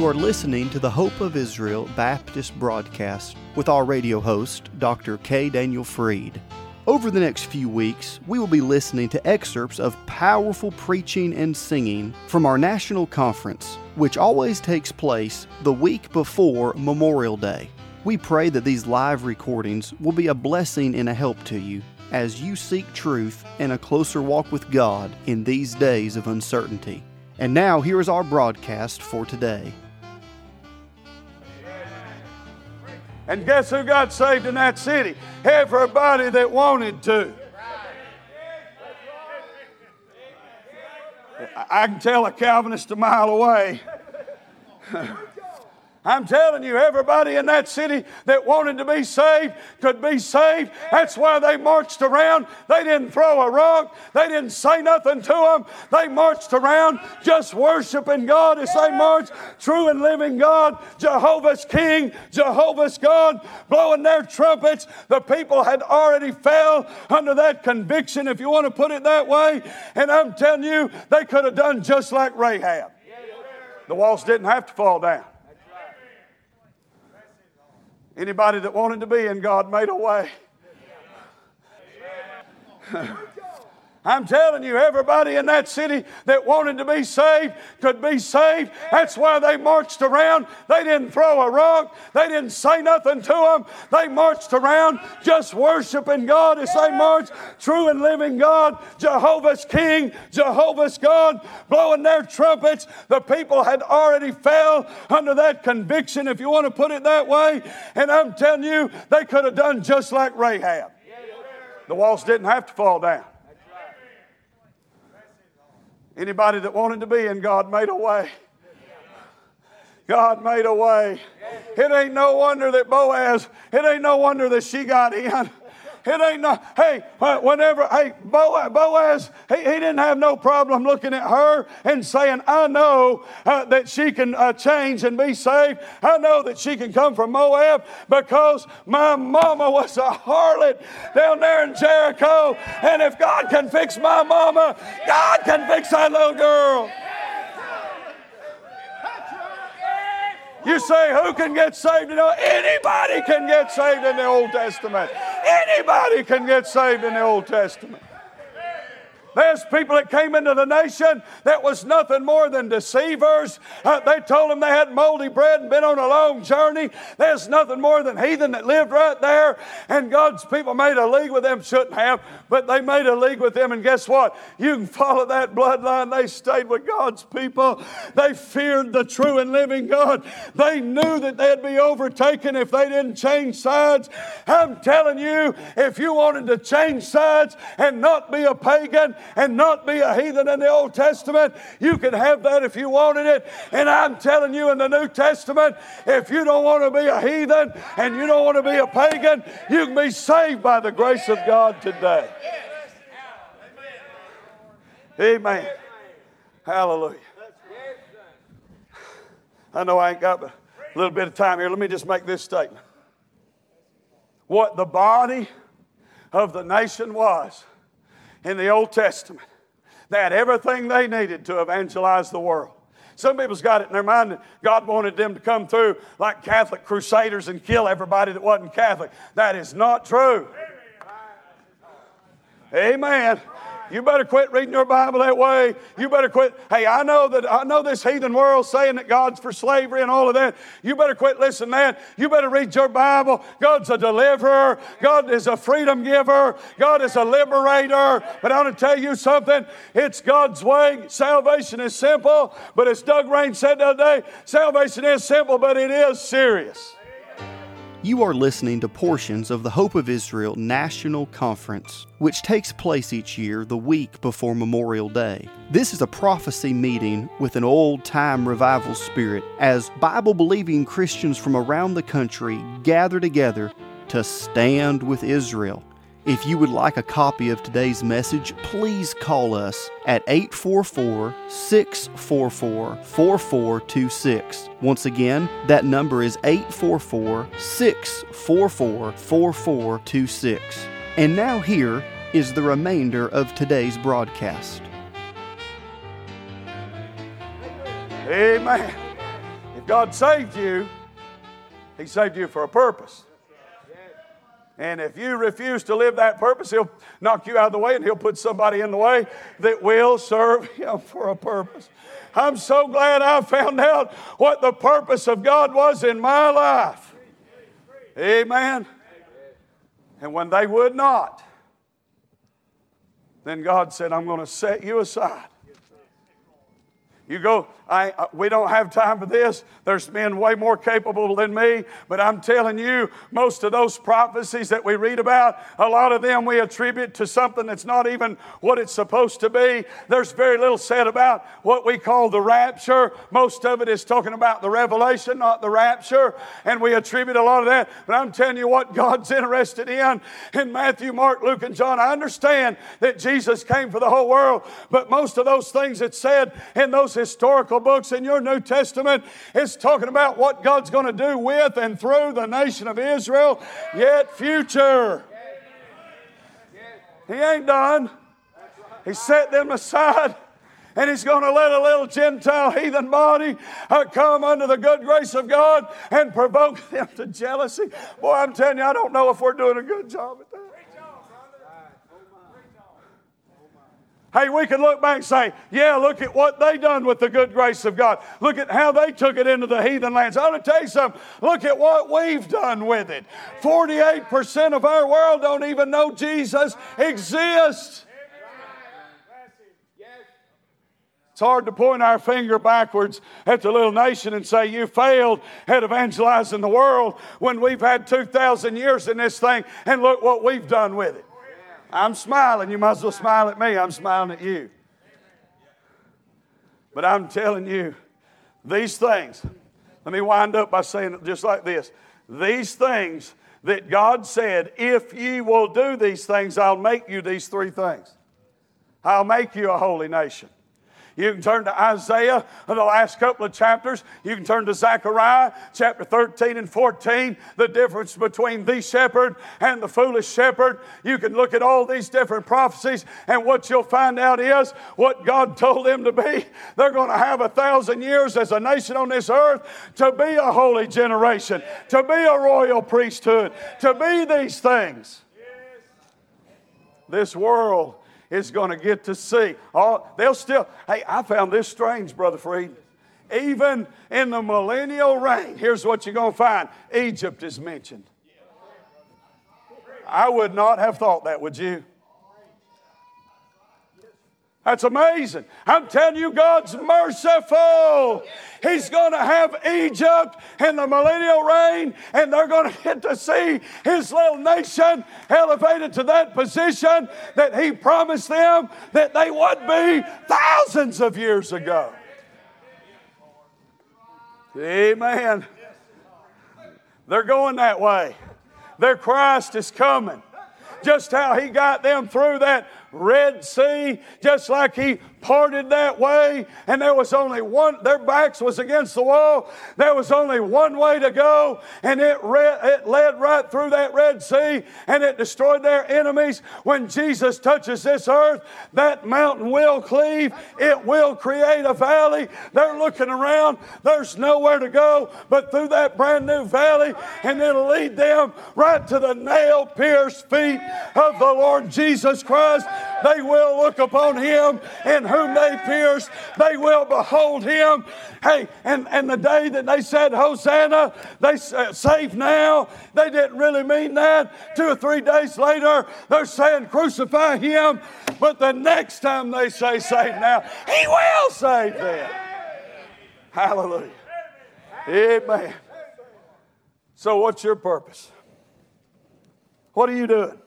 You are listening to the Hope of Israel Baptist broadcast with our radio host, Dr. K. Daniel Freed. Over the next few weeks, we will be listening to excerpts of powerful preaching and singing from our national conference, which always takes place the week before Memorial Day. We pray that these live recordings will be a blessing and a help to you as you seek truth and a closer walk with God in these days of uncertainty. And now, here is our broadcast for today. And guess who got saved in that city? Everybody that wanted to. I can tell a Calvinist a mile away. I'm telling you, everybody in that city that wanted to be saved could be saved. That's why they marched around. They didn't throw a rock, they didn't say nothing to them. They marched around just worshiping God as they marched, true and living God, Jehovah's King, Jehovah's God, blowing their trumpets. The people had already fell under that conviction, if you want to put it that way. And I'm telling you, they could have done just like Rahab. The walls didn't have to fall down. Anybody that wanted to be in God made a way. I'm telling you, everybody in that city that wanted to be saved could be saved. That's why they marched around. They didn't throw a rock, they didn't say nothing to them. They marched around just worshiping God as they marched, true and living God, Jehovah's King, Jehovah's God, blowing their trumpets. The people had already fell under that conviction, if you want to put it that way. And I'm telling you, they could have done just like Rahab. The walls didn't have to fall down. Anybody that wanted to be in God made a way. God made a way. It ain't no wonder that Boaz, it ain't no wonder that she got in. It ain't no, hey, whenever, hey, Boaz, he, he didn't have no problem looking at her and saying, I know uh, that she can uh, change and be saved. I know that she can come from Moab because my mama was a harlot down there in Jericho. And if God can fix my mama, God can fix that little girl. You say, who can get saved? You know, anybody can get saved in the Old Testament. Anybody can get saved in the Old Testament. There's people that came into the nation that was nothing more than deceivers. Uh, they told them they had moldy bread and been on a long journey. There's nothing more than heathen that lived right there. And God's people made a league with them. Shouldn't have, but they made a league with them. And guess what? You can follow that bloodline. They stayed with God's people. They feared the true and living God. They knew that they'd be overtaken if they didn't change sides. I'm telling you, if you wanted to change sides and not be a pagan, and not be a heathen in the Old Testament. You can have that if you wanted it. And I'm telling you in the New Testament, if you don't want to be a heathen and you don't want to be a pagan, you can be saved by the grace of God today. Amen. Hallelujah. I know I ain't got a little bit of time here. Let me just make this statement. What the body of the nation was in the Old Testament. They had everything they needed to evangelize the world. Some people's got it in their mind that God wanted them to come through like Catholic crusaders and kill everybody that wasn't Catholic. That is not true. Amen. You better quit reading your Bible that way. You better quit. Hey, I know that I know this heathen world saying that God's for slavery and all of that. You better quit listening that. You better read your Bible. God's a deliverer. God is a freedom giver. God is a liberator. But I want to tell you something. It's God's way. Salvation is simple, but as Doug Rain said the other day, salvation is simple, but it is serious. You are listening to portions of the Hope of Israel National Conference, which takes place each year the week before Memorial Day. This is a prophecy meeting with an old time revival spirit as Bible believing Christians from around the country gather together to stand with Israel if you would like a copy of today's message, please call us at 844 644 4426. Once again, that number is 844 644 4426. And now, here is the remainder of today's broadcast. Amen. If God saved you, He saved you for a purpose. And if you refuse to live that purpose, He'll knock you out of the way and He'll put somebody in the way that will serve Him for a purpose. I'm so glad I found out what the purpose of God was in my life. Amen. And when they would not, then God said, I'm going to set you aside. You go, I, uh, we don't have time for this. There's men way more capable than me, but I'm telling you, most of those prophecies that we read about, a lot of them we attribute to something that's not even what it's supposed to be. There's very little said about what we call the rapture. Most of it is talking about the revelation, not the rapture, and we attribute a lot of that. But I'm telling you what God's interested in in Matthew, Mark, Luke, and John. I understand that Jesus came for the whole world, but most of those things that's said in those historical books in your New Testament is talking about what God's going to do with and through the nation of Israel, yet future. He ain't done. He set them aside and he's going to let a little Gentile heathen body uh, come under the good grace of God and provoke them to jealousy. Boy, I'm telling you, I don't know if we're doing a good job at that. Hey, we can look back and say, yeah, look at what they done with the good grace of God. Look at how they took it into the heathen lands. I want to tell you something. Look at what we've done with it. 48% of our world don't even know Jesus exists. It's hard to point our finger backwards at the little nation and say, You failed at evangelizing the world when we've had 2,000 years in this thing, and look what we've done with it. I'm smiling. You might as well smile at me. I'm smiling at you. But I'm telling you, these things, let me wind up by saying it just like this. These things that God said, if ye will do these things, I'll make you these three things. I'll make you a holy nation. You can turn to Isaiah in the last couple of chapters. You can turn to Zechariah chapter 13 and 14, the difference between the shepherd and the foolish shepherd. You can look at all these different prophecies, and what you'll find out is what God told them to be. They're going to have a thousand years as a nation on this earth to be a holy generation, to be a royal priesthood, to be these things. This world is going to get to see. All, they'll still, hey, I found this strange, Brother Freed. Even in the millennial reign, here's what you're going to find Egypt is mentioned. I would not have thought that, would you? That's amazing. I'm telling you, God's merciful. He's going to have Egypt in the millennial reign, and they're going to get to see his little nation elevated to that position that he promised them that they would be thousands of years ago. Amen. They're going that way. Their Christ is coming. Just how he got them through that Red Sea, just like he parted that way, and there was only one, their backs was against the wall. There was only one way to go, and it, re- it led right through that Red Sea, and it destroyed their enemies. When Jesus touches this earth, that mountain will cleave, it will create a valley. They're looking around, there's nowhere to go but through that brand new valley, and it'll lead them right to the nail pierced feet of the Lord Jesus Christ. They will look upon him in whom they pierced, they will behold him. Hey, and, and the day that they said, Hosanna, they said, uh, save now, they didn't really mean that. Two or three days later, they're saying, crucify him. But the next time they say, save now, he will save them. Hallelujah. Amen. So, what's your purpose? What are you doing?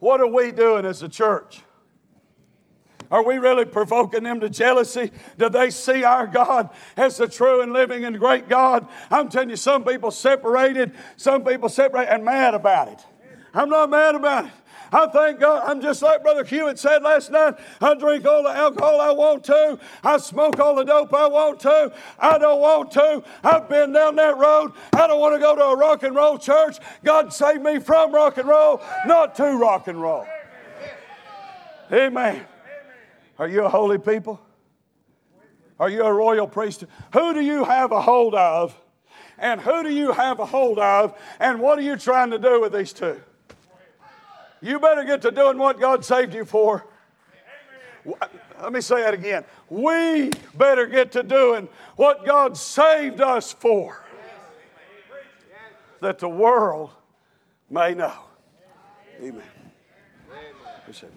What are we doing as a church? Are we really provoking them to jealousy? Do they see our God as the true and living and great God? I'm telling you, some people separated, some people separate and mad about it. I'm not mad about it. I thank God. I'm just like Brother Hewitt said last night. I drink all the alcohol I want to. I smoke all the dope I want to. I don't want to. I've been down that road. I don't want to go to a rock and roll church. God save me from rock and roll, not to rock and roll. Amen. Are you a holy people? Are you a royal priesthood? Who do you have a hold of? And who do you have a hold of? And what are you trying to do with these two? You better get to doing what God saved you for. Let me say that again. We better get to doing what God saved us for. That the world may know. Amen. Appreciate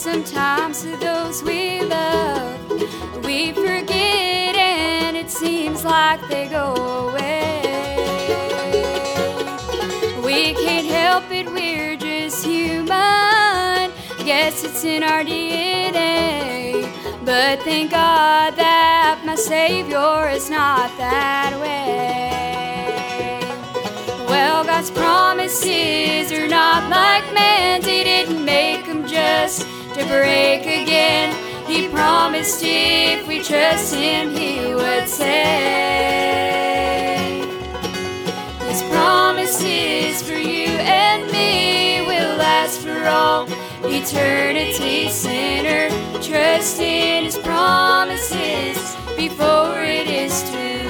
sometimes to those we love. We forget, and it seems like they go Guess it's in our DNA. But thank God that my Savior is not that way. Well, God's promises are not like man's. He didn't make them just to break again. He promised if we trust Him, He would save. Eternity. Sinner, trust in His promises before it is too